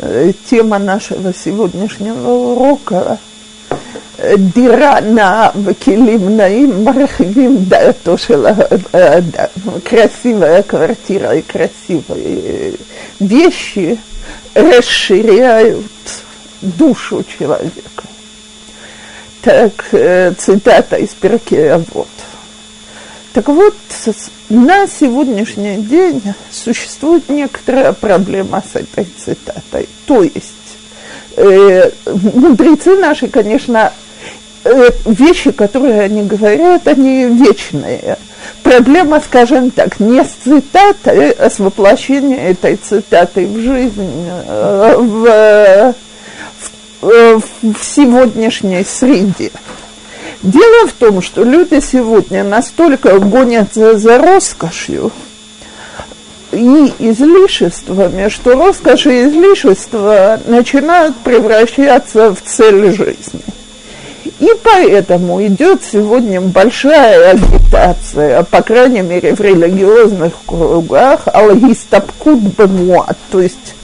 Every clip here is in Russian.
Э, тема нашего сегодняшнего урока э, дира на и Наим Марахвим красивая квартира и красивые вещи расширяют душу человека. Так, э, цитата из Перкея вот. Так вот, на сегодняшний день существует некоторая проблема с этой цитатой. То есть, э, мудрецы наши, конечно, э, вещи, которые они говорят, они вечные. Проблема, скажем так, не с цитатой, а с воплощением этой цитаты в жизнь, э, в, в, э, в сегодняшней среде. Дело в том, что люди сегодня настолько гонятся за роскошью и излишествами, что роскошь и излишества начинают превращаться в цель жизни. И поэтому идет сегодня большая агитация, по крайней мере в религиозных кругах, алгистапкут бемуат, то есть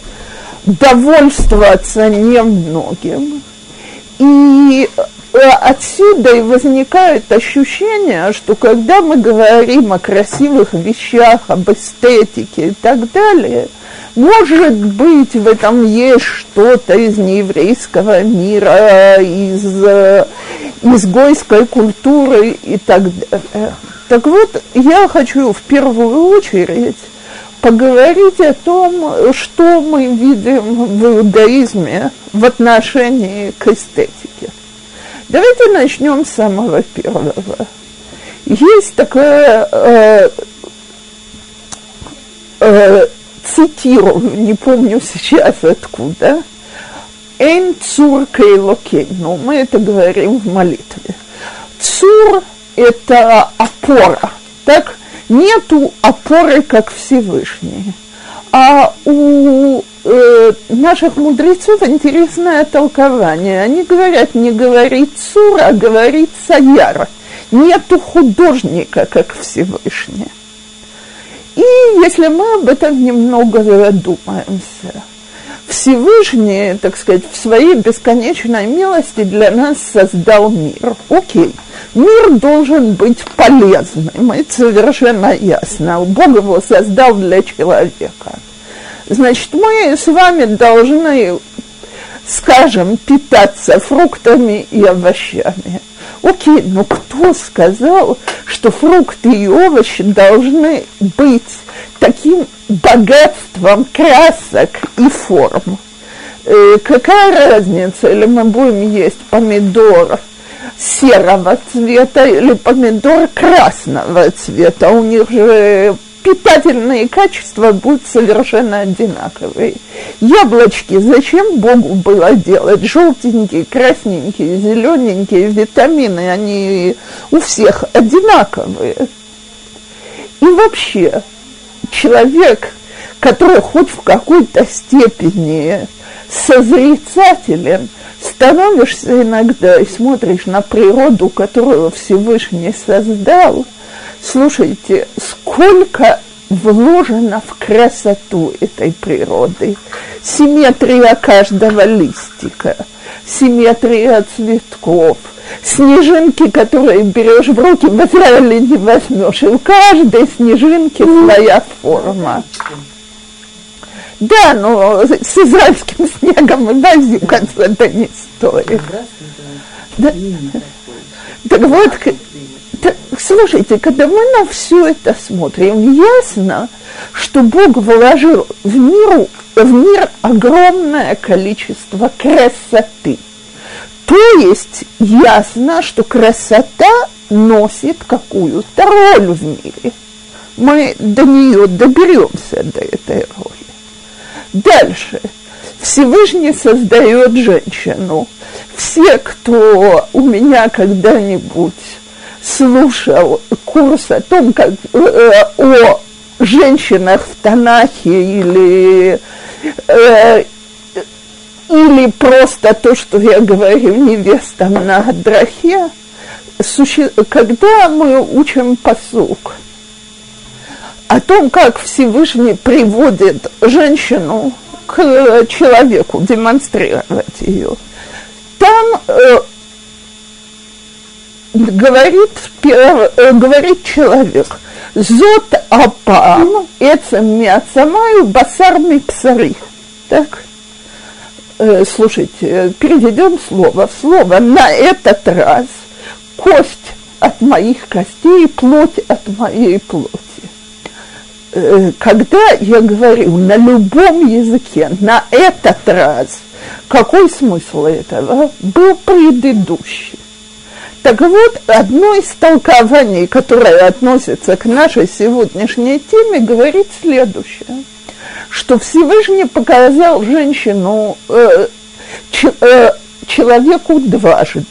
довольствоваться немногим. И отсюда и возникает ощущение, что когда мы говорим о красивых вещах, об эстетике и так далее, может быть, в этом есть что-то из нееврейского мира, из э, изгойской культуры и так далее. Так вот, я хочу в первую очередь поговорить о том, что мы видим в иудаизме в отношении к эстетике. Давайте начнем с самого первого. Есть такое, э, э, цитирую, не помню сейчас откуда, «Эн цур кейлокейну». Мы это говорим в молитве. Цур – это опора, так? Нету опоры, как Всевышний. А у э, наших мудрецов интересное толкование. Они говорят, не говорит Цур, а говорит Саяр. Нету художника, как Всевышний. И если мы об этом немного задумаемся, Всевышний, так сказать, в своей бесконечной милости для нас создал мир. Окей, мир должен быть полезным, это совершенно ясно. Бог его создал для человека – Значит, мы с вами должны, скажем, питаться фруктами и овощами. Окей, но кто сказал, что фрукты и овощи должны быть таким богатством красок и форм? Э, какая разница, или мы будем есть помидор серого цвета или помидор красного цвета? У них же питательные качества будут совершенно одинаковые. Яблочки зачем Богу было делать? Желтенькие, красненькие, зелененькие, витамины, они у всех одинаковые. И вообще, человек, который хоть в какой-то степени созрицателен, становишься иногда и смотришь на природу, которую Всевышний создал – Слушайте, сколько вложено в красоту этой природы. Симметрия каждого листика, симметрия цветков, снежинки, которые берешь в руки, в Израиле не возьмешь. И у каждой снежинки своя форма. Да, но с израильским снегом и возюкаться это не стоит. Да. Так вот, слушайте, когда мы на все это смотрим, ясно, что Бог вложил в, миру, в мир огромное количество красоты. То есть ясно, что красота носит какую-то роль в мире. Мы до нее доберемся, до этой роли. Дальше. Всевышний создает женщину. Все, кто у меня когда-нибудь слушал курс о том, как э, о женщинах в Танахе или э, или просто то, что я говорю невестам на Адрахе, суще... когда мы учим посук о том, как Всевышний приводит женщину к человеку, демонстрировать ее. Там э, говорит, э, говорит человек, зот апам, эцем миацамаю, басар псари. Так? Э, слушайте, переведем слово в слово. На этот раз кость от моих костей, плоть от моей плоти. Э, когда я говорю на любом языке, на этот раз, какой смысл этого? Был предыдущий. Так вот, одно из толкований, которое относится к нашей сегодняшней теме, говорит следующее, что Всевышний показал женщину, э, ч, э, человеку дважды.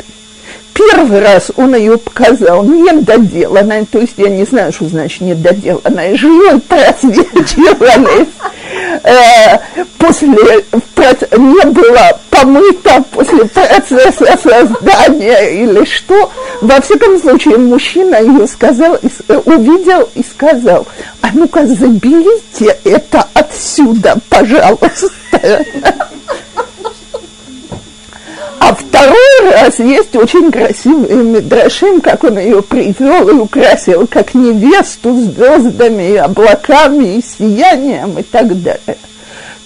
Первый раз он ее показал недоделанной, то есть я не знаю, что значит недоделанной, живой просвечиванной, э, после, не было помыто после процесса создания или что. Во всяком случае, мужчина ее сказал, увидел и сказал, а ну-ка заберите это отсюда, пожалуйста. А второй раз есть очень красивый Мидрашим, как он ее привел и украсил, как невесту звездами, облаками, и сиянием и так далее.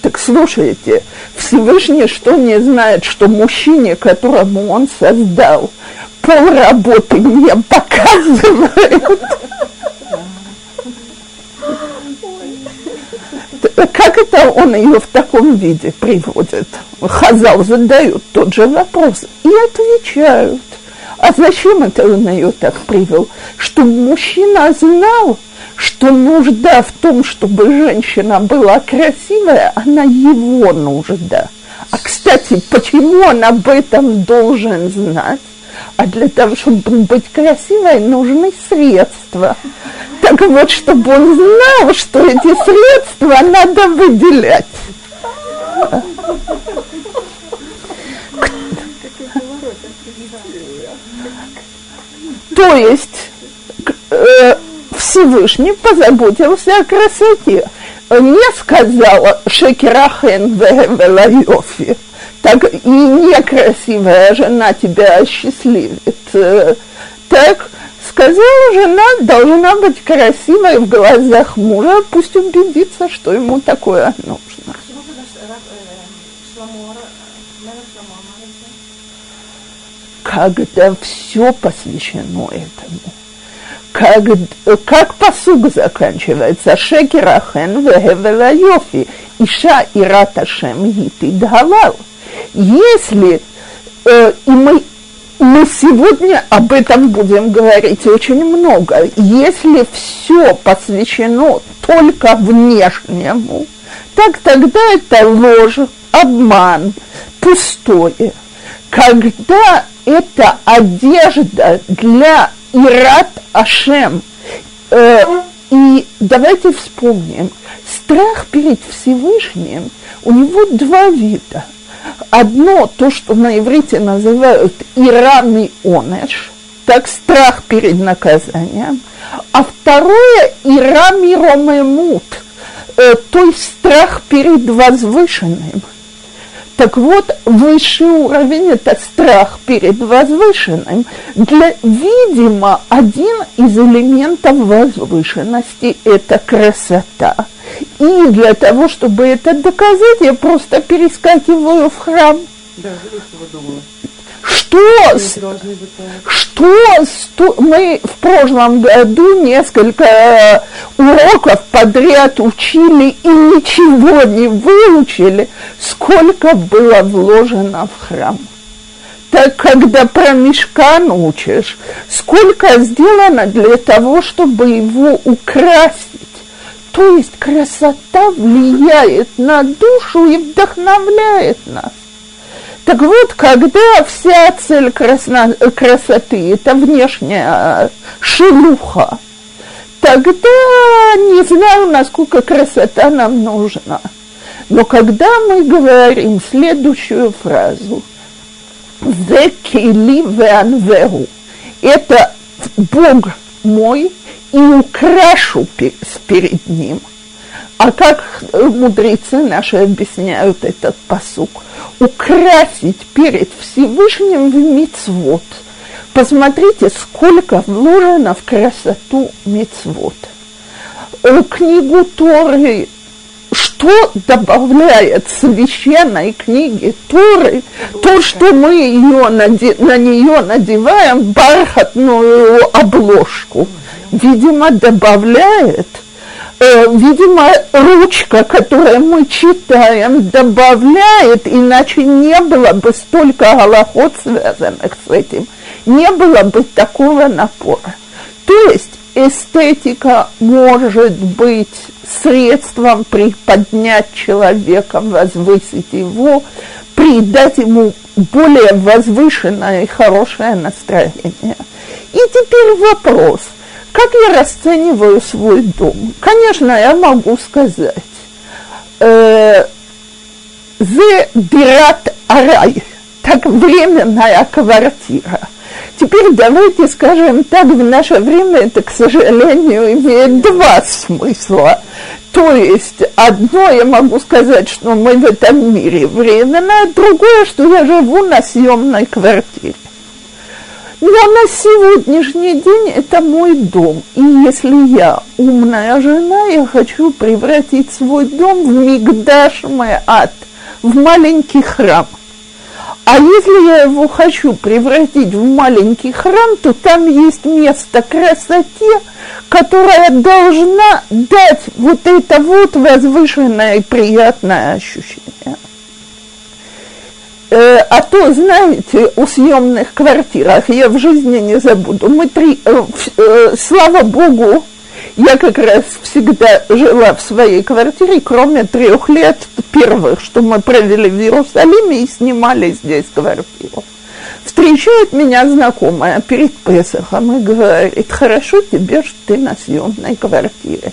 Так слушайте, Всевышний что не знает, что мужчине, которому он создал, пол работы не показывают. Как это он ее в таком виде приводит? Хазал задают тот же вопрос и отвечают. А зачем это он ее так привел? Что мужчина знал, что нужда в том, чтобы женщина была красивая, она его нужда. А, кстати, почему он об этом должен знать? А для того, чтобы быть красивой, нужны средства. Так вот, чтобы он знал, что эти средства надо выделять. То есть э, Всевышний позаботился о красоте. Не сказал Шекерахен Велайофи, так и некрасивая жена тебя осчастливит. Э, так сказала, жена должна быть красивой в глазах мужа, пусть убедится, что ему такое нужно. Когда все посвящено этому как, как посуг заканчивается, шекерахен вегевела йофи, иша ирата шем гити дгалал. Если, э, и мы, мы сегодня об этом будем говорить очень много, если все посвящено только внешнему, так тогда это ложь, обман, пустое. Когда это одежда для Ират Ашем. Э, и давайте вспомним, страх перед Всевышним, у него два вида. Одно, то, что на иврите называют ирами онеш, так страх перед наказанием, а второе ирами ромемут, э, то есть страх перед возвышенным – так вот, высший уровень – это страх перед возвышенным. Для, видимо, один из элементов возвышенности – это красота. И для того, чтобы это доказать, я просто перескакиваю в храм. Да, думала. Что, что, что мы в прошлом году несколько э, уроков подряд учили и ничего не выучили, сколько было вложено в храм. Так когда про мешкан учишь, сколько сделано для того, чтобы его украсить. То есть красота влияет на душу и вдохновляет нас. Так вот, когда вся цель красно, красоты – это внешняя шелуха, тогда не знаю, насколько красота нам нужна. Но когда мы говорим следующую фразу «Зекили веанверу» – это Бог мой и украшу перед ним. А как мудрецы наши объясняют этот посук? Украсить перед Всевышним в мицвод. Посмотрите, сколько вложено в красоту мицвод. Э, книгу Торы что добавляет священной книге Торы, то, что мы ее наде, на нее надеваем бархатную обложку, видимо, добавляет, э, видимо, ручка, которую мы читаем, добавляет, иначе не было бы столько голоход, связанных с этим, не было бы такого напора. То есть эстетика может быть средством приподнять человека, возвысить его, придать ему более возвышенное и хорошее настроение. И теперь вопрос, как я расцениваю свой дом? Конечно, я могу сказать, э, «Зе дират арай», так временная квартира – Теперь давайте скажем так, в наше время это, к сожалению, имеет два смысла. То есть одно я могу сказать, что мы в этом мире временно, а другое, что я живу на съемной квартире. Но на сегодняшний день это мой дом. И если я умная жена, я хочу превратить свой дом в мигдаш ад, в маленький храм. А если я его хочу превратить в маленький храм, то там есть место красоте, которая должна дать вот это вот возвышенное и приятное ощущение. Э, а то, знаете, у съемных квартирах я в жизни не забуду. Мы три, э, э, слава Богу, я как раз всегда жила в своей квартире, кроме трех лет первых, что мы провели в Иерусалиме и снимали здесь квартиру. Встречает меня знакомая перед Песохом и говорит, хорошо тебе, что ты на съемной квартире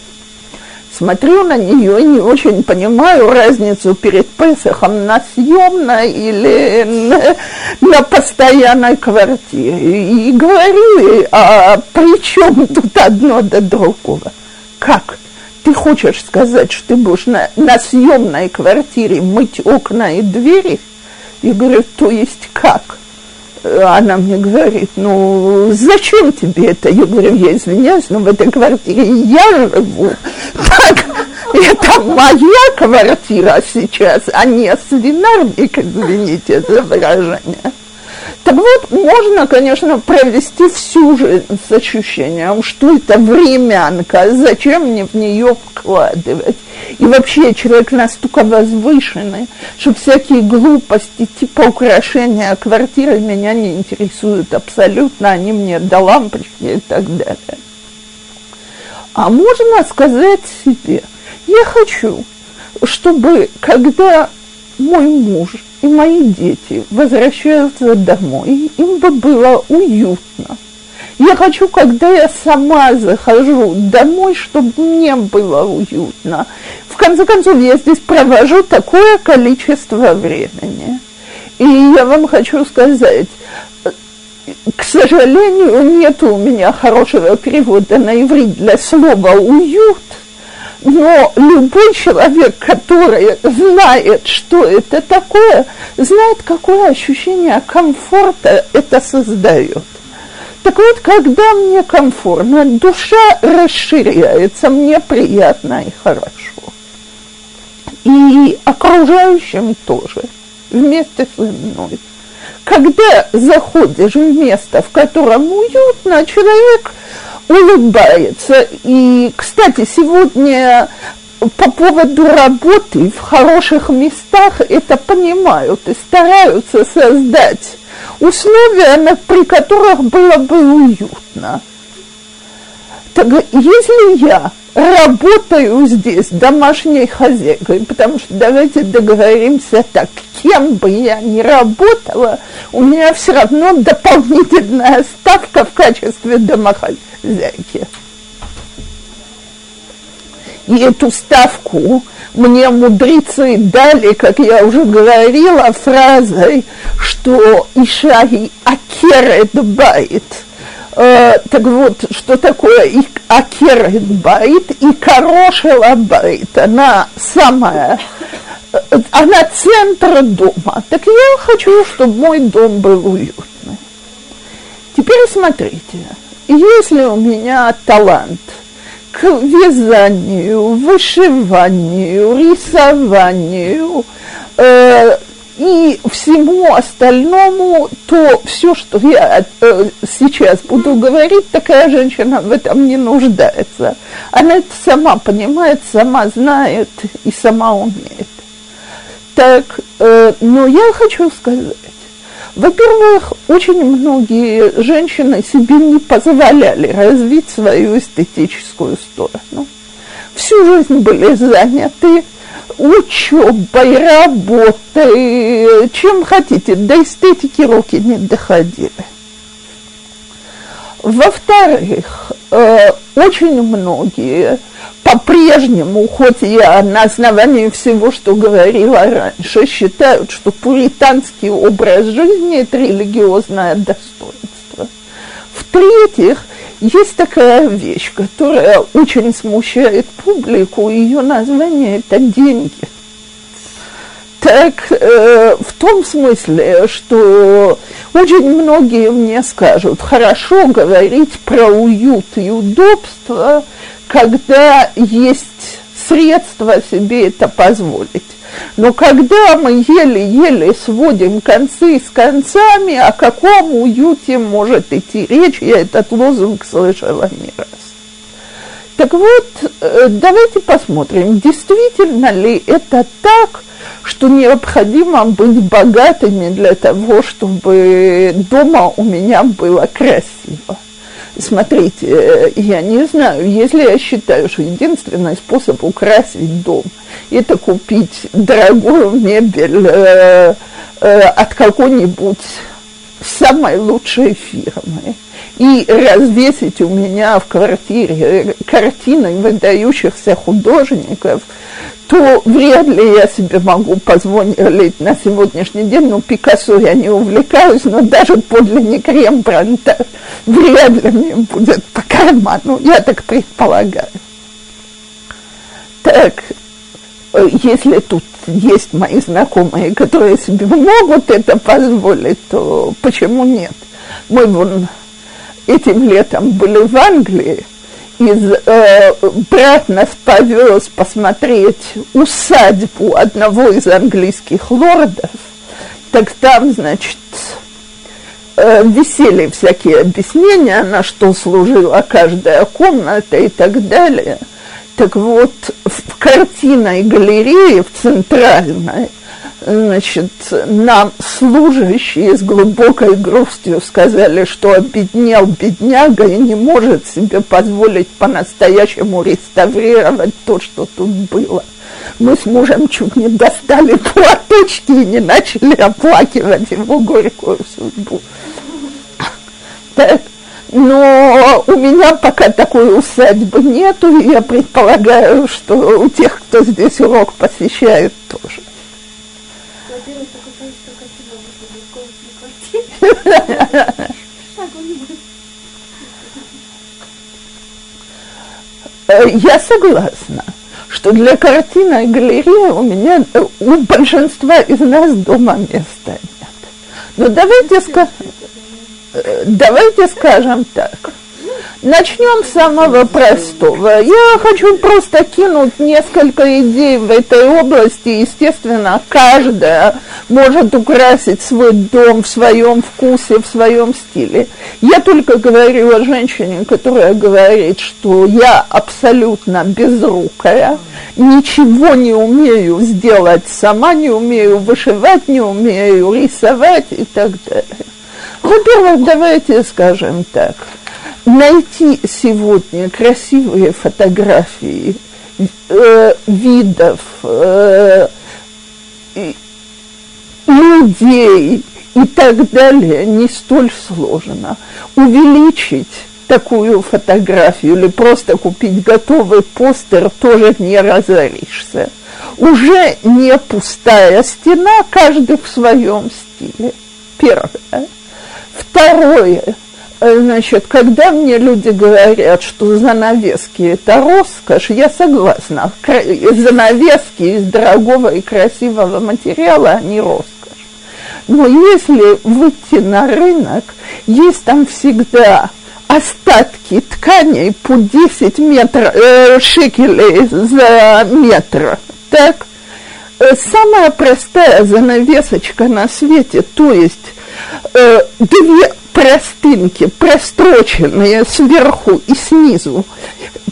смотрю на нее и не очень понимаю разницу перед Песохом на съемной или на, на постоянной квартире. И говорю ей, а при чем тут одно до другого? Как? Ты хочешь сказать, что ты будешь на, на съемной квартире мыть окна и двери? Я говорю, то есть как? Она мне говорит, ну, зачем тебе это? Я говорю, я извиняюсь, но в этой квартире я живу. Так, это моя квартира сейчас, а не свинарник, извините за выражение. Так вот, можно, конечно, провести всю жизнь с ощущением, что это времянка, зачем мне в нее вкладывать. И вообще человек настолько возвышенный, что всякие глупости типа украшения квартиры меня не интересуют абсолютно, они мне до лампочки и так далее. А можно сказать себе, я хочу, чтобы когда мой муж и мои дети возвращаются домой, им бы было уютно. Я хочу, когда я сама захожу домой, чтобы мне было уютно. В конце концов, я здесь провожу такое количество времени. И я вам хочу сказать, к сожалению, нет у меня хорошего перевода на иврит для слова «уют», но любой человек, который знает, что это такое, знает, какое ощущение комфорта это создает. Так вот, когда мне комфортно, душа расширяется, мне приятно и хорошо. И окружающим тоже, вместе со мной. Когда заходишь в место, в котором уютно, человек улыбается. И, кстати, сегодня по поводу работы в хороших местах это понимают и стараются создать условия, при которых было бы уютно. Так если я работаю здесь домашней хозяйкой, потому что давайте договоримся так, кем бы я ни работала, у меня все равно дополнительная ставка в качестве домохозяйки. И эту ставку мне мудрецы дали, как я уже говорила, фразой, что Ишаги акерет байт – Э, так вот, что такое и עקרת בית עיקרו של הבית? Она самая, э, она центр дома. Так я хочу, чтобы мой дом был уютный. Теперь смотрите, если у меня талант к вязанию, вышиванию, рисованию, э, и всему остальному, то все, что я э, сейчас буду говорить, такая женщина в этом не нуждается. Она это сама понимает, сама знает и сама умеет. Так, э, но я хочу сказать, во-первых, очень многие женщины себе не позволяли развить свою эстетическую сторону. Всю жизнь были заняты учебой, работой, чем хотите, до эстетики руки не доходили. Во-вторых, э, очень многие по-прежнему, хоть я на основании всего, что говорила раньше, считают, что пуританский образ жизни – это религиозное достоинство. В-третьих, есть такая вещь, которая очень смущает публику, ее название – это деньги. Так, э, в том смысле, что очень многие мне скажут, хорошо говорить про уют и удобство, когда есть средства себе это позволить. Но когда мы еле-еле сводим концы с концами, о каком уюте может идти речь, я этот лозунг слышала не раз. Так вот, э, давайте посмотрим, действительно ли это так, что необходимо быть богатыми для того, чтобы дома у меня было красиво. Смотрите, э, я не знаю, если я считаю, что единственный способ украсить дом – это купить дорогую мебель э, э, от какой-нибудь самой лучшей фирмы и развесить у меня в квартире картины выдающихся художников – то вряд ли я себе могу позволить на сегодняшний день, ну, Пикассо я не увлекаюсь, но даже подлинник Рембранта вряд ли мне будет по карману, я так предполагаю. Так, э, если тут есть мои знакомые, которые себе могут это позволить, то почему нет? Мы вон этим летом были в Англии, из, э, брат нас повез посмотреть усадьбу одного из английских лордов, так там, значит, э, висели всякие объяснения, на что служила каждая комната и так далее. Так вот, в картинной галерее, в центральной, значит, нам служащие с глубокой грустью сказали, что обеднел бедняга и не может себе позволить по-настоящему реставрировать то, что тут было. Мы с мужем чуть не достали платочки и не начали оплакивать его горькую судьбу. Но у меня пока такой усадьбы нету, и я предполагаю, что у тех, кто здесь урок посещает, тоже. Э, я согласна, что для картины галереи у меня, э, у большинства из нас дома места нет. Но давайте, ска- э, давайте скажем так. Начнем с самого простого. Я хочу просто кинуть несколько идей в этой области. Естественно, каждая может украсить свой дом в своем вкусе, в своем стиле. Я только говорю о женщине, которая говорит, что я абсолютно безрукая, ничего не умею сделать сама, не умею вышивать, не умею рисовать и так далее. Во-первых, давайте скажем так – найти сегодня красивые фотографии э, видов, э, людей и так далее не столь сложно. Увеличить такую фотографию или просто купить готовый постер тоже не разоришься. Уже не пустая стена, каждый в своем стиле. Первое. Второе значит, когда мне люди говорят, что занавески – это роскошь, я согласна. Занавески из дорогого и красивого материала, они роскошь. Но если выйти на рынок, есть там всегда остатки тканей по 10 метров, э, шекелей за метр. Так? Э, самая простая занавесочка на свете, то есть э, две простынки, простроченные сверху и снизу,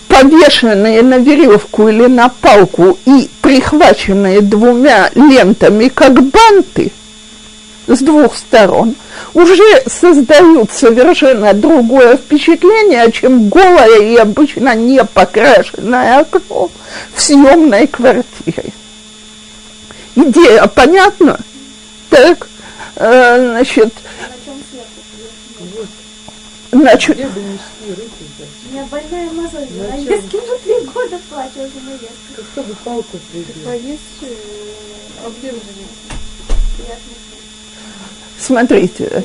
повешенные на веревку или на палку и прихваченные двумя лентами, как банты, с двух сторон, уже создают совершенно другое впечатление, чем голое и обычно не покрашенное окно в съемной квартире. Идея понятна? Так, э, значит, Значит, у меня больная мозоль, я с кем три года плачу за наездку. Кто бы палку прибил? Повесь, Смотрите,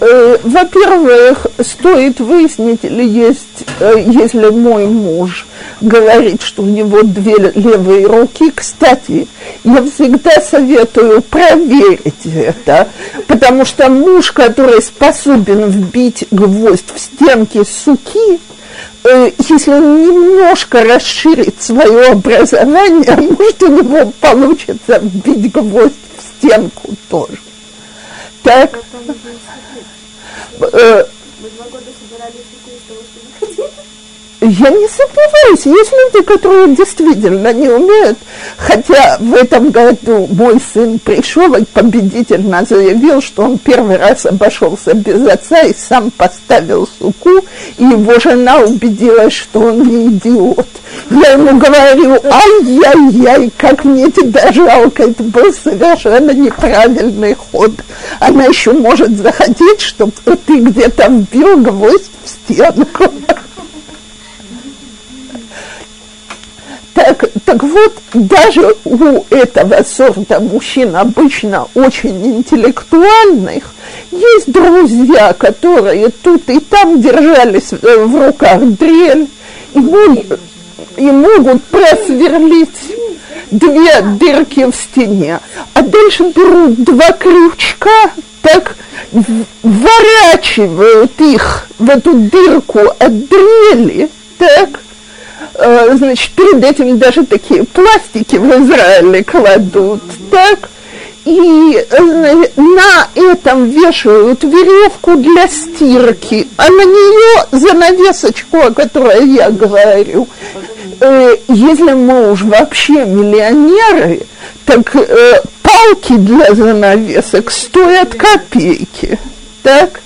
Э, во-первых, стоит выяснить, или есть, э, если мой муж говорит, что у него две левые руки, кстати, я всегда советую проверить это, потому что муж, который способен вбить гвоздь в стенки суки, э, если он немножко расширит свое образование, может у него получится вбить гвоздь в стенку тоже. Так, э, мы два года собирались из того, что. Я не сомневаюсь, есть люди, которые действительно не умеют, хотя в этом году мой сын пришел и победительно заявил, что он первый раз обошелся без отца и сам поставил суку, и его жена убедилась, что он не идиот. Я ему говорю, ай-яй-яй, как мне тебя жалко, это был совершенно неправильный ход. Она еще может захотеть, чтобы ты где-то вбил гвоздь в стенку. Так, так вот, даже у этого сорта мужчин обычно очень интеллектуальных есть друзья, которые тут и там держались в руках дрель и могут, и могут просверлить две дырки в стене, а дальше берут два крючка, так вворачивают их в эту дырку от дрели, так, Э, значит, перед этим даже такие пластики в Израиле кладут, так, и э, на этом вешают веревку для стирки, а на нее занавесочку, о которой я говорю. Э, если мы уж вообще миллионеры, так палки для занавесок стоят копейки, так?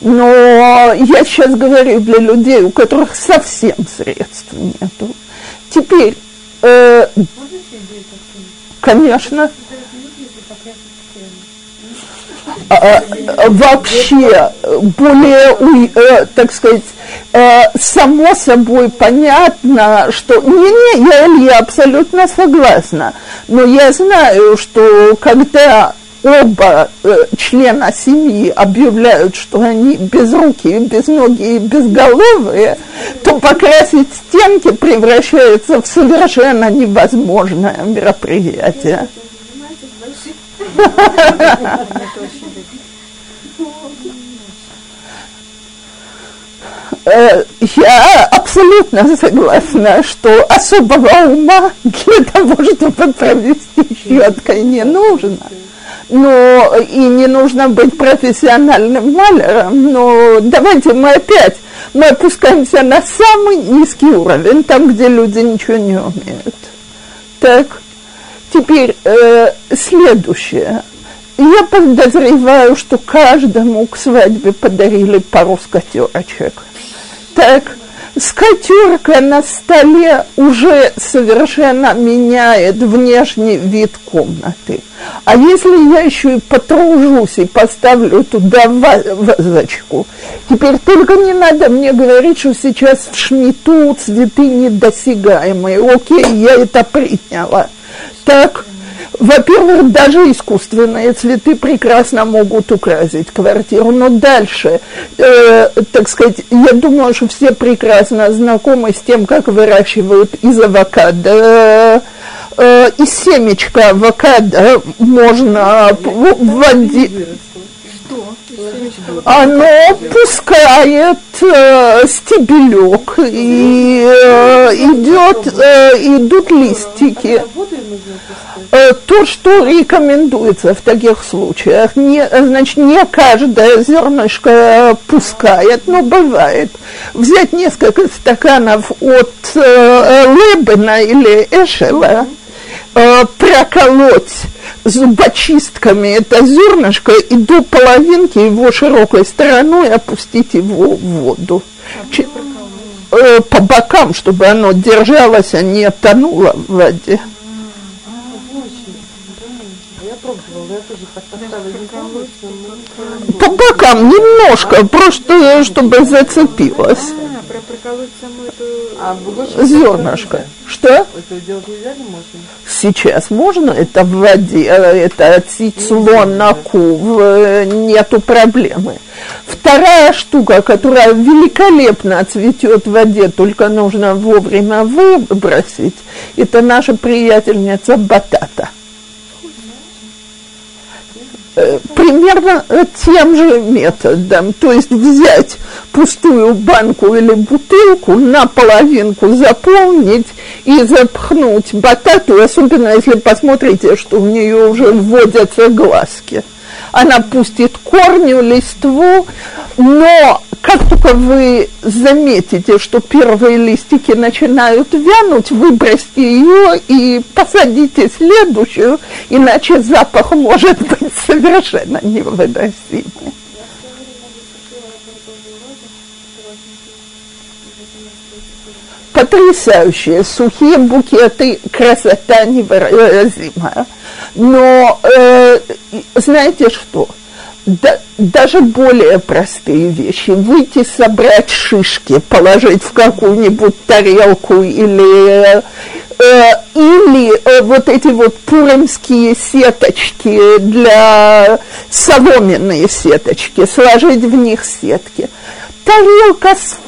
Но я сейчас говорю для людей, у которых совсем средств нету. Теперь, э, конечно, а, а, вообще более, э, так сказать, э, само собой понятно, что... Не-не, я, я абсолютно согласна, но я знаю, что когда оба э, члена семьи объявляют, что они без руки, без ноги и безголовые, то покрасить стенки превращается в совершенно невозможное мероприятие. Э, я абсолютно согласна, что особого ума для того, чтобы провести щеткой не нужно но и не нужно быть профессиональным маляром, но давайте мы опять, мы опускаемся на самый низкий уровень, там, где люди ничего не умеют. Так, теперь э, следующее. Я подозреваю, что каждому к свадьбе подарили пару скатерочек. Так, скатерка на столе уже совершенно меняет внешний вид комнаты. А если я еще и потружусь и поставлю туда вазочку, теперь только не надо мне говорить, что сейчас в шмиту цветы недосягаемые. Окей, я это приняла. Так, Во-первых, даже искусственные цветы прекрасно могут украсить квартиру, но дальше, э, так сказать, я думаю, что все прекрасно знакомы с тем, как выращивают из авокадо э, из семечка авокадо можно вводить оно пускает э, стебелек и э, идет, э, идут листики. Э, то, что рекомендуется в таких случаях, не, значит, не каждое зернышко пускает, но бывает. Взять несколько стаканов от э, Лебена или Эшела, э, проколоть зубочистками это зернышко и до половинки его широкой стороной опустить его в воду. А э, по бокам, чтобы оно держалось, а не тонуло в воде. По бокам немножко, просто чтобы зацепилось. А, Зернышко. Что? Это делать нельзя не можно? Сейчас можно, это в воде, э, это циклон на э, нету проблемы. Вторая штука, которая великолепно цветет в воде, только нужно вовремя выбросить, это наша приятельница батата. Примерно тем же методом, то есть взять пустую банку или бутылку, наполовинку заполнить и запхнуть батату, особенно если посмотрите, что в нее уже вводятся глазки. Она пустит корню, листву, но как только вы заметите, что первые листики начинают вянуть, выбросьте ее и посадите следующую, иначе запах может быть совершенно невыносимый. Потрясающие сухие букеты, красота невыразимая. Но э, знаете что? Да, даже более простые вещи. Выйти, собрать шишки, положить в какую-нибудь тарелку или, э, или э, вот эти вот пуримские сеточки для соломенные сеточки, сложить в них сетки. Тарелка с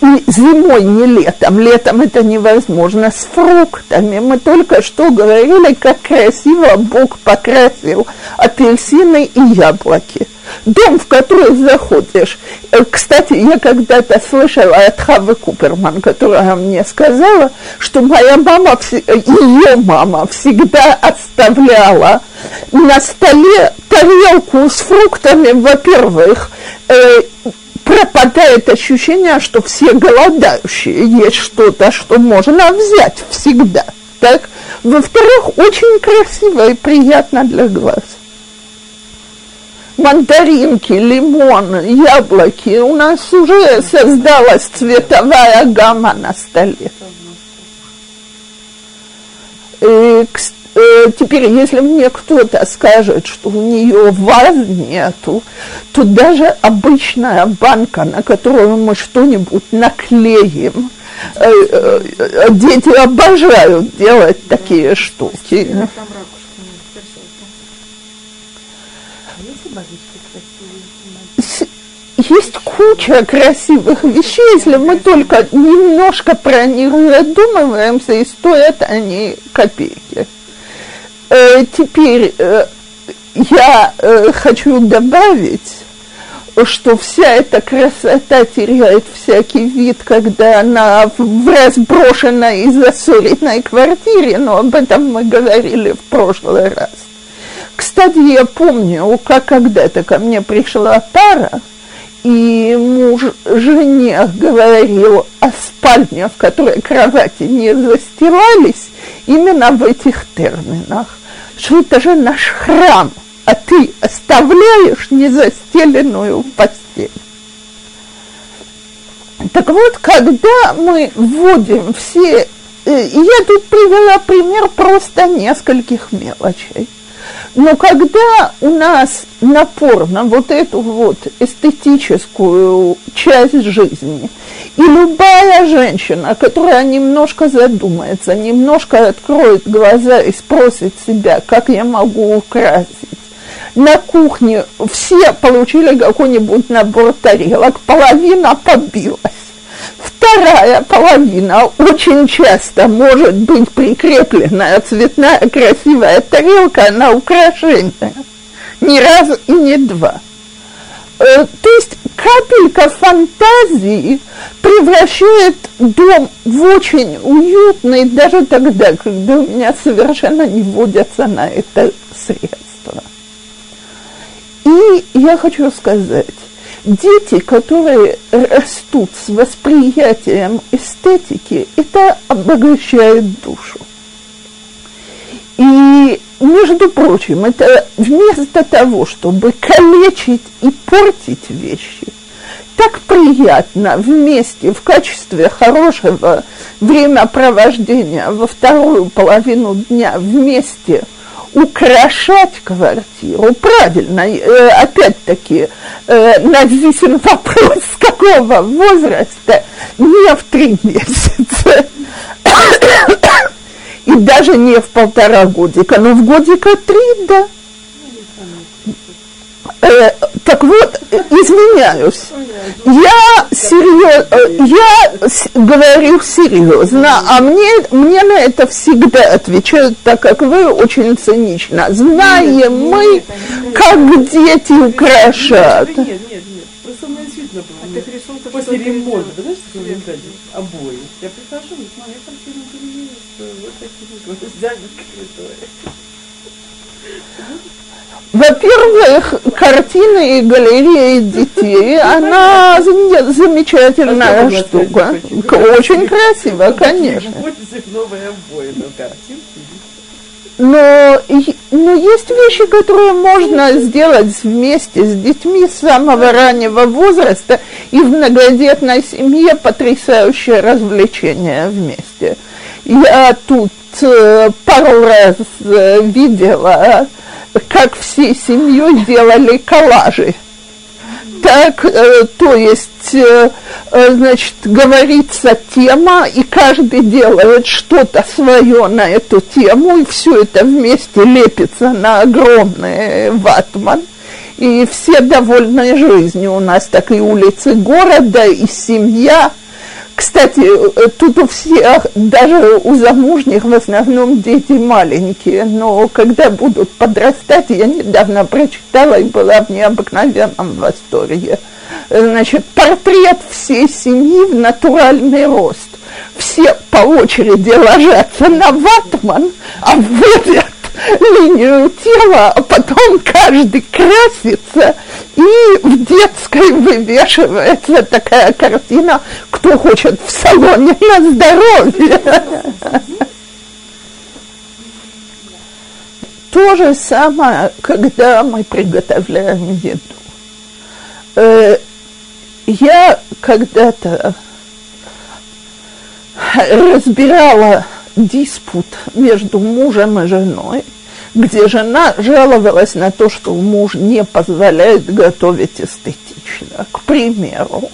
зимой, не летом. Летом это невозможно. С фруктами. Мы только что говорили, как красиво Бог покрасил апельсины и яблоки. Дом, в который заходишь. Э, кстати, я когда-то слышала от Хавы Куперман, которая мне сказала, что моя мама, ее мама всегда оставляла на столе тарелку с фруктами, во-первых, э, пропадает ощущение, что все голодающие, есть что-то, что можно взять всегда. Так? Во-вторых, очень красиво и приятно для глаз. Мандаринки, лимон, яблоки. У нас уже создалась цветовая гамма на столе. И, кстати, теперь, если мне кто-то скажет, что у нее ваз нету, то даже обычная банка, на которую мы что-нибудь наклеим, э, э, дети обожают делать такие штуки. Есть куча красивых вещей, если мы только немножко про них задумываемся, и стоят они копейки. Э, теперь э, я э, хочу добавить, что вся эта красота теряет всякий вид, когда она в разброшенной и засоренной квартире, но об этом мы говорили в прошлый раз. Кстати, я помню, как когда-то ко мне пришла пара, и муж жене говорил о спальне, в которой кровати не застилались, именно в этих терминах что это же наш храм, а ты оставляешь незастеленную постель. Так вот, когда мы вводим все, э, я тут привела пример просто нескольких мелочей, Но когда у нас напор на вот эту вот эстетическую часть жизни, и любая женщина, которая немножко задумается, немножко откроет глаза и спросит себя, как я могу украсить, на кухне все получили какой-нибудь набор тарелок, половина побилась. Вторая половина очень часто может быть прикрепленная цветная красивая тарелка на украшение. Ни разу и не два. Э, то есть капелька фантазии превращает дом в очень уютный даже тогда, когда у меня совершенно не вводятся на это средства. И я хочу сказать, дети, которые растут с восприятием эстетики, это обогащает душу. И, между прочим, это вместо того, чтобы калечить и портить вещи, так приятно вместе в качестве хорошего времяпровождения во вторую половину дня вместе – украшать квартиру, правильно, э, опять-таки, э, нависен вопрос, с какого возраста, не в три месяца, и даже не в полтора годика, но в годика три, да. Э, так вот, извиняюсь, я серьезно, я с, говорю серьезно, а мне, мне на это всегда отвечают, так как вы очень цинично. Знаем мы, как дети украшают. Нет, нет, нет, просто у меня действительно было. После ремонта, вы знаете, что такое обои? Я прихожу, смотрю, там фильм вот такие вот, взяли во-первых, картины и галереи детей, она замечательная штука. Очень красиво, конечно. Но, но есть вещи, которые можно сделать вместе с детьми с самого раннего возраста и в многодетной семье потрясающее развлечение вместе. Я тут э, пару раз э, видела как всей семьей делали коллажи. Так, э, то есть, э, э, значит, говорится тема, и каждый делает что-то свое на эту тему, и все это вместе лепится на огромный ватман. И все довольны жизнью. У нас так и улицы города, и семья – кстати, э, тут у всех, даже у замужних в основном дети маленькие, но когда будут подрастать, я недавно прочитала и была в необыкновенном восторге. Значит, портрет всей семьи в натуральный рост. Все по очереди ложатся на ватман, а вводят линию тела, а потом каждый красится, и в детской вывешивается такая картина, кто хочет в салоне на здоровье. То же самое, когда мы приготовляем еду. Э, я когда-то разбирала диспут между мужем и женой, где жена жаловалась на то, что муж не позволяет готовить эстетично. К примеру,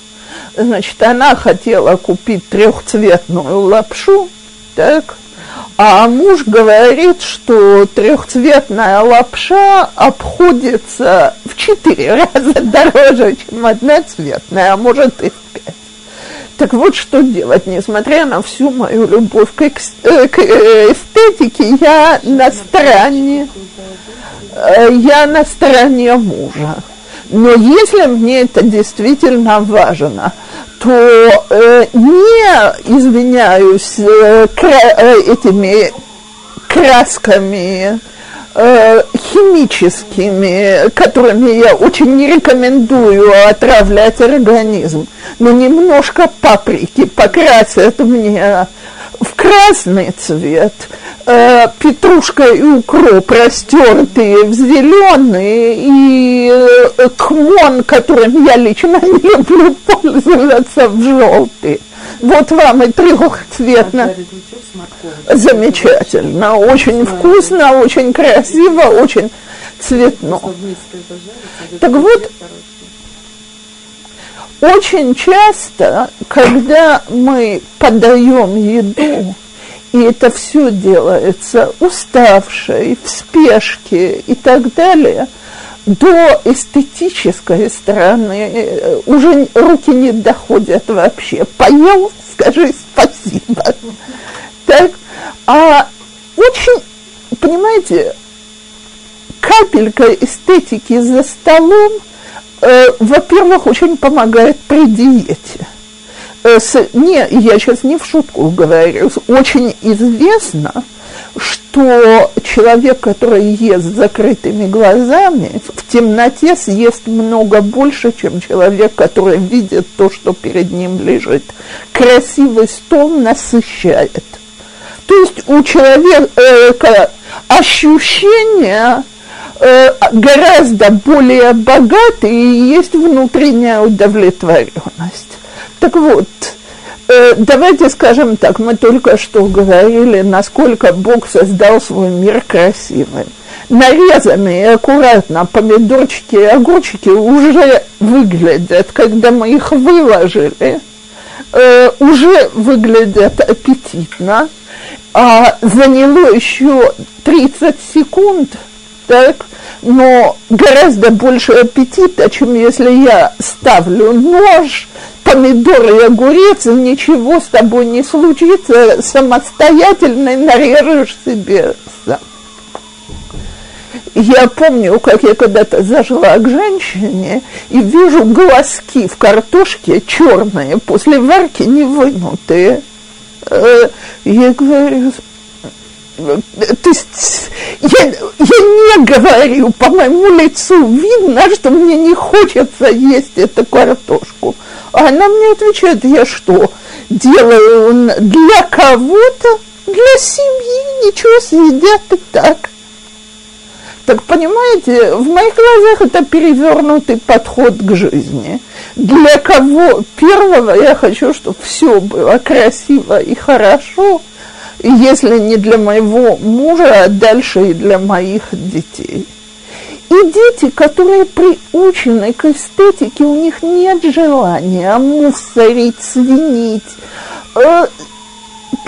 значит, она хотела купить трехцветную лапшу, так, а муж говорит, что трехцветная лапша обходится в четыре раза дороже, чем одноцветная, а может и в. Так вот, что делать, несмотря на всю мою любовь к, э, э, эстетике, я на стороне, э, я на стороне мужа. Но если мне это действительно важно, то э, не извиняюсь э, кра- этими красками, Э, химическими, которыми я очень не рекомендую отравлять организм, но немножко паприки покрасят мне в красный цвет, э, петрушка и укроп растертые в зеленый, и э, кмон, которым я лично не люблю пользоваться, в желтый. Вот вам и трехцветно. Замечательно, очень вкусно, очень красиво, очень цветно. Так вот, очень часто, когда мы подаем еду, и это все делается уставшей, в спешке и так далее, до эстетической стороны э, уже руки не доходят вообще. Поел, скажи спасибо. Так, а очень, понимаете, капелька эстетики за столом, э, во-первых, очень помогает при диете. Э, с, не, я сейчас не в шутку говорю, очень известно, что человек, который ест закрытыми глазами, в темноте съест много больше, чем человек, который видит то, что перед ним лежит. Красивый стол насыщает. То есть у человека ощущение э, гораздо более богатое и есть внутренняя удовлетворенность. Так вот, Э, давайте скажем так, мы только что говорили, насколько Бог создал свой мир красивым. Нарезанные аккуратно помидорчики и огурчики уже выглядят, когда мы их выложили, э, уже выглядят аппетитно, а заняло еще 30 секунд, так, но гораздо больше аппетита, чем если я ставлю нож, помидор и огурец, ничего с тобой не случится, самостоятельно нарежешь себе сам. Я помню, как я когда-то зашла к женщине и вижу глазки в картошке черные, после варки не вынутые. Э, я говорю, то есть я, я не говорю, по моему лицу видно, что мне не хочется есть эту картошку. А она мне отвечает, я что, делаю для кого-то, для семьи, ничего съедят и так. Так понимаете, в моих глазах это перевернутый подход к жизни. Для кого первого я хочу, чтобы все было красиво и хорошо, если не для моего мужа, а дальше и для моих детей. И дети, которые приучены к эстетике, у них нет желания мусорить, свинить. Э,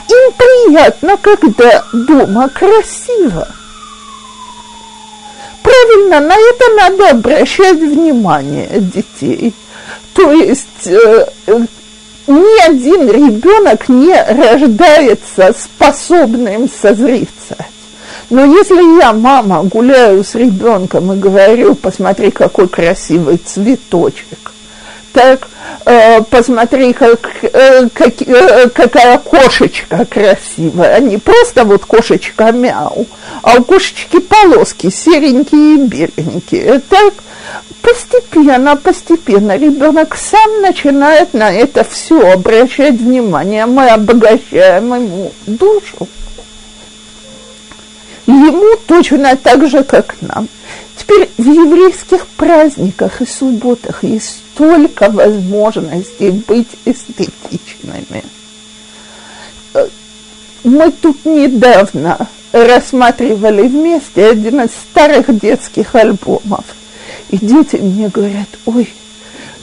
им приятно, когда дома красиво. Правильно, на это надо обращать внимание детей. То есть э, ни один ребенок не рождается способным созрицать. Но если я, мама, гуляю с ребенком и говорю, посмотри, какой красивый цветочек, так, э, посмотри, как, э, как, э, какая кошечка красивая, не просто вот кошечка мяу, а у кошечки полоски серенькие и беленькие, так, постепенно, постепенно ребенок сам начинает на это все обращать внимание, мы обогащаем ему душу. Ему точно так же, как нам. Теперь в еврейских праздниках и субботах есть столько возможностей быть эстетичными. Мы тут недавно рассматривали вместе один из старых детских альбомов. И дети мне говорят, ой,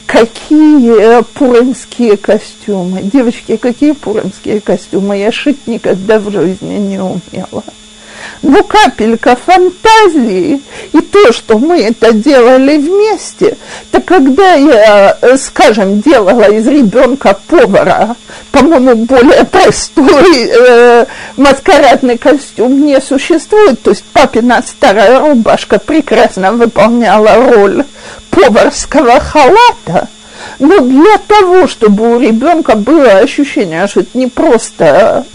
какие пуримские костюмы. Девочки, какие пуримские костюмы? Я шить никогда в жизни не умела ну капелька фантазии. И то, что мы это делали вместе, так когда я, э, скажем, делала из ребенка повара, по-моему, более простой э, маскарадный костюм не существует, то есть папина старая рубашка прекрасно выполняла роль поварского халата, но для того, чтобы у ребенка было ощущение, что это не просто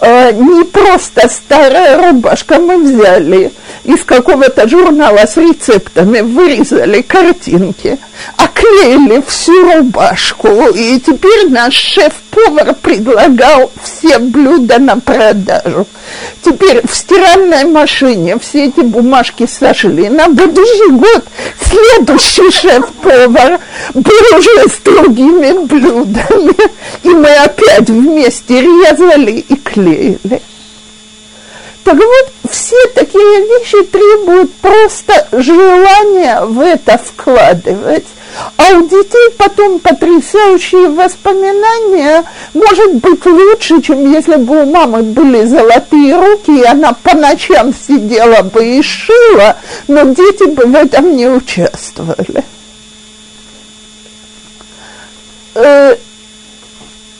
э, не просто старая рубашка мы взяли из какого-то журнала с рецептами, вырезали картинки, оклеили всю рубашку, и теперь наш шеф-повар предлагал все блюда на продажу. Теперь в стиральной машине все эти бумажки сошли. На будущий год следующий шеф-повар был уже с другими блюдами. И мы опять вместе резали и клеили. Так вот, все такие вещи требуют просто желания в это вкладывать. А у детей потом потрясающие воспоминания может быть лучше, чем если бы у мамы были золотые руки, и она по ночам сидела бы и шила, но дети бы в этом не участвовали.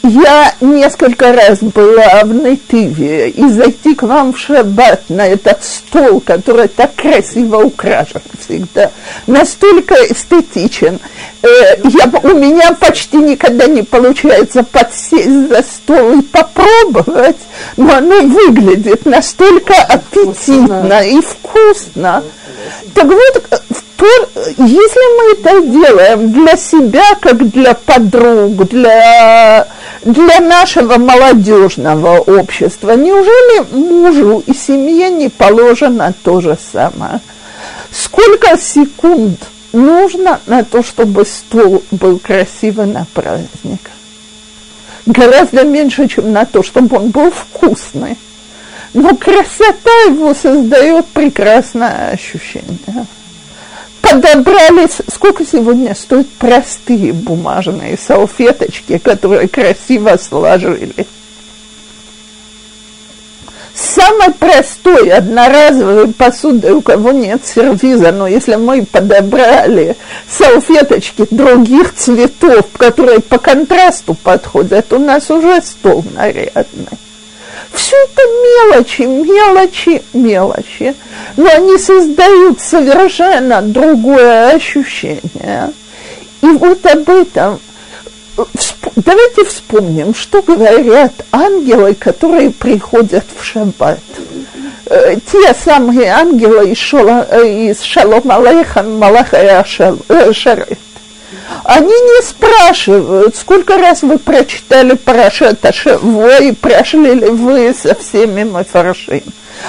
Э, я несколько раз была в Нетиве, и зайти к вам в шаббат на этот стол, который так красиво украшен всегда, настолько эстетичен. Э, я, у меня почти никогда не получается подсесть за стол и попробовать, но оно выглядит настолько аппетитно и вкусно. Так вот, то, если мы это делаем для себя, как для подруг, для для нашего молодежного общества. Неужели мужу и семье не положено то же самое? Сколько секунд нужно на то, чтобы стол был красивый на праздник? Гораздо меньше, чем на то, чтобы он был вкусный. Но красота его создает прекрасное ощущение подобрались, сколько сегодня стоят простые бумажные салфеточки, которые красиво сложили. Самой простой одноразовой посудой, у кого нет сервиза, но если мы подобрали салфеточки других цветов, которые по контрасту подходят, у нас уже стол нарядный. Все это мелочи, мелочи, мелочи. Но они создают совершенно другое ощущение. И вот об этом давайте вспомним, что говорят ангелы, которые приходят в шаббат. Э, те самые ангелы из, э, Шалом Алейхан Малаха Шарет они не спрашивают, сколько раз вы прочитали Парашат Ашаво и прошли ли вы со всеми Мафаршим.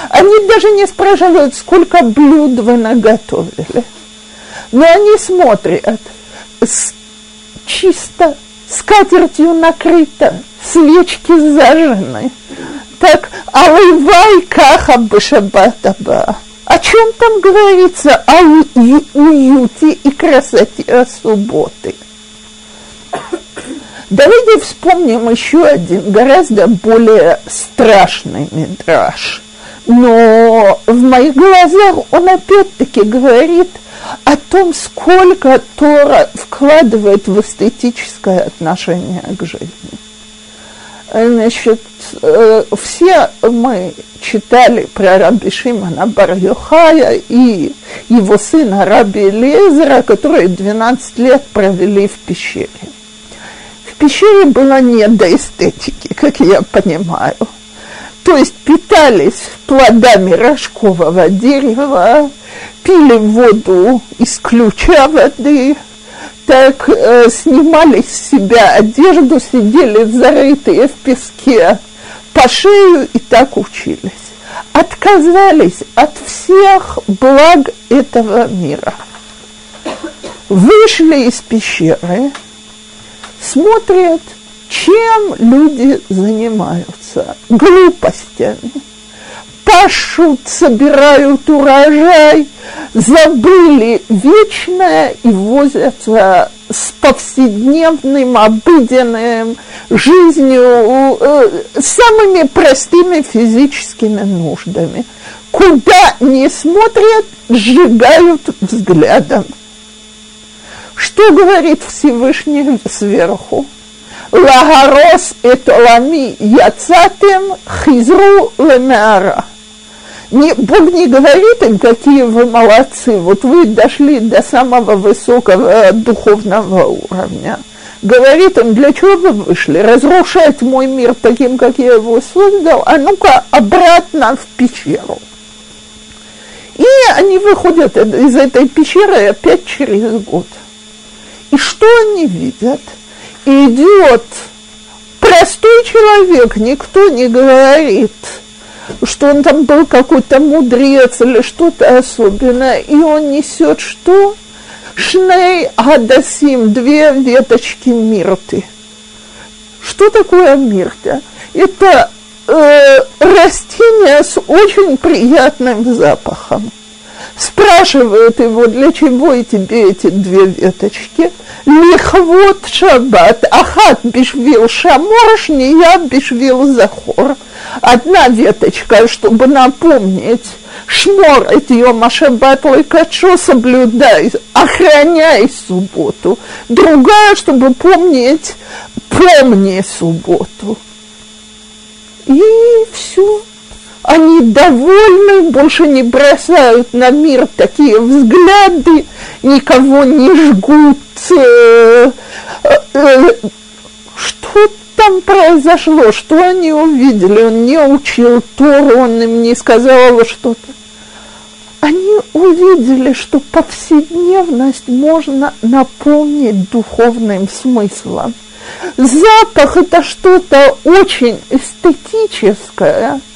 Они даже не спрашивают, сколько блюд вы наготовили. Но они смотрят, с, чисто скатертью накрыто, свечки зажжены. Так, алывай каха башабатаба. О чем там говорится? О уюте и красоте субботы. Давайте вспомним еще один, гораздо более страшный мидраж. Но в моих глазах он опять-таки говорит о том, сколько Тора вкладывает в эстетическое отношение к жизни. Значит, э, все мы читали про Раби Шимона бар и его сына Раби Лезера, которые 12 лет провели в пещере. В пещере было не до эстетики, как я понимаю. То есть питались плодами рожкового дерева, пили воду из ключа воды – так э, снимали с себя одежду, сидели зарытые в песке по шею и так учились. Отказались от всех благ этого мира. Вышли из пещеры, смотрят, чем люди занимаются. Глупостями пашут, собирают урожай, забыли вечное и возятся с повседневным, обыденным жизнью, э, самыми простыми физическими нуждами. Куда не смотрят, сжигают взглядом. Что говорит Всевышний сверху? Лагарос этолами яцатем хизру лемеара не, Бог не говорит им, какие вы молодцы, вот вы дошли до самого высокого духовного уровня. Говорит им, для чего вы вышли? Разрушать мой мир таким, как я его создал, а ну-ка обратно в пещеру. И они выходят из этой пещеры опять через год. И что они видят? Идет простой человек, никто не говорит – что он там был какой-то мудрец или что-то особенное, и он несет что? Шней Адасим, две веточки мирты. Что такое мирта? Это э, растение с очень приятным запахом. Спрашивают его, для чего тебе эти две веточки? Лихвот шаббат, ахат бишвил шамор, шния бишвил захор. Одна веточка, чтобы напомнить, шмор это йом шаббат лайкачо, соблюдай, охраняй субботу. Другая, чтобы помнить, помни субботу. И все они довольны, больше не бросают на мир такие взгляды, никого не жгут. Э, э, что там произошло, что они увидели? Он не учил Тору, он им не сказал что-то. Они увидели, что повседневность можно наполнить духовным смыслом. Запах – это что-то очень эстетическое –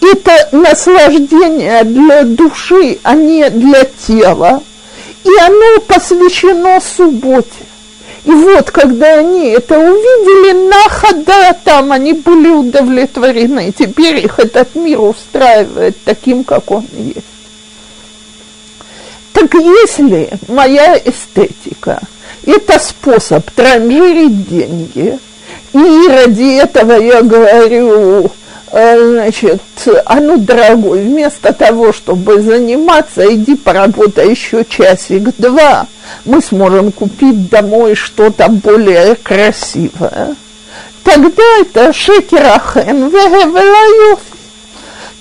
это наслаждение для души, а не для тела. И оно посвящено субботе. И вот, когда они это увидели, на хода там они были удовлетворены. Теперь их этот мир устраивает таким, как он есть. Так если моя эстетика – это способ транжирить деньги, и ради этого я говорю, значит, а ну, дорогой, вместо того, чтобы заниматься, иди поработай еще часик-два, мы сможем купить домой что-то более красивое. Тогда это шекерахен вегевелаюф.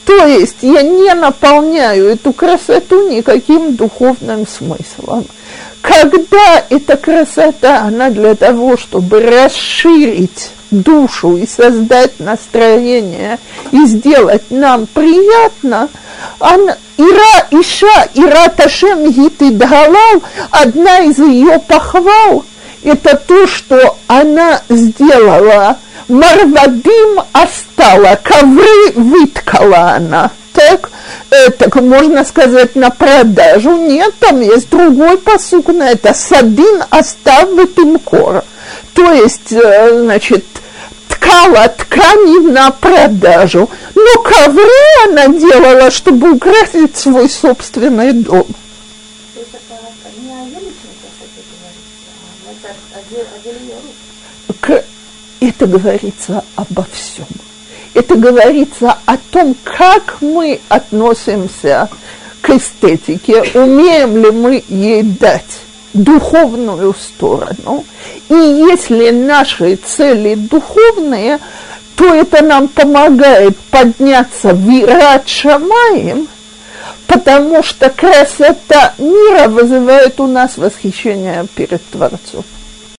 То есть я не наполняю эту красоту никаким духовным смыслом. Когда эта красота, она для того, чтобы расширить душу и создать настроение и сделать нам приятно, она, Ира Иша, Ира Ташем Гиты Дгалал, одна из ее похвал, это то, что она сделала. Марвадим остала, ковры выткала она. Так, э, так можно сказать на продажу. Нет, там есть другой посук на это. Садин остав в То есть, э, значит, ткала ткани на продажу, но ковры она делала, чтобы украсить свой собственный дом. Это говорится обо всем. Это говорится о том, как мы относимся к эстетике, умеем ли мы ей дать духовную сторону. И если наши цели духовные, то это нам помогает подняться в Ират Шамаем, потому что красота мира вызывает у нас восхищение перед Творцом.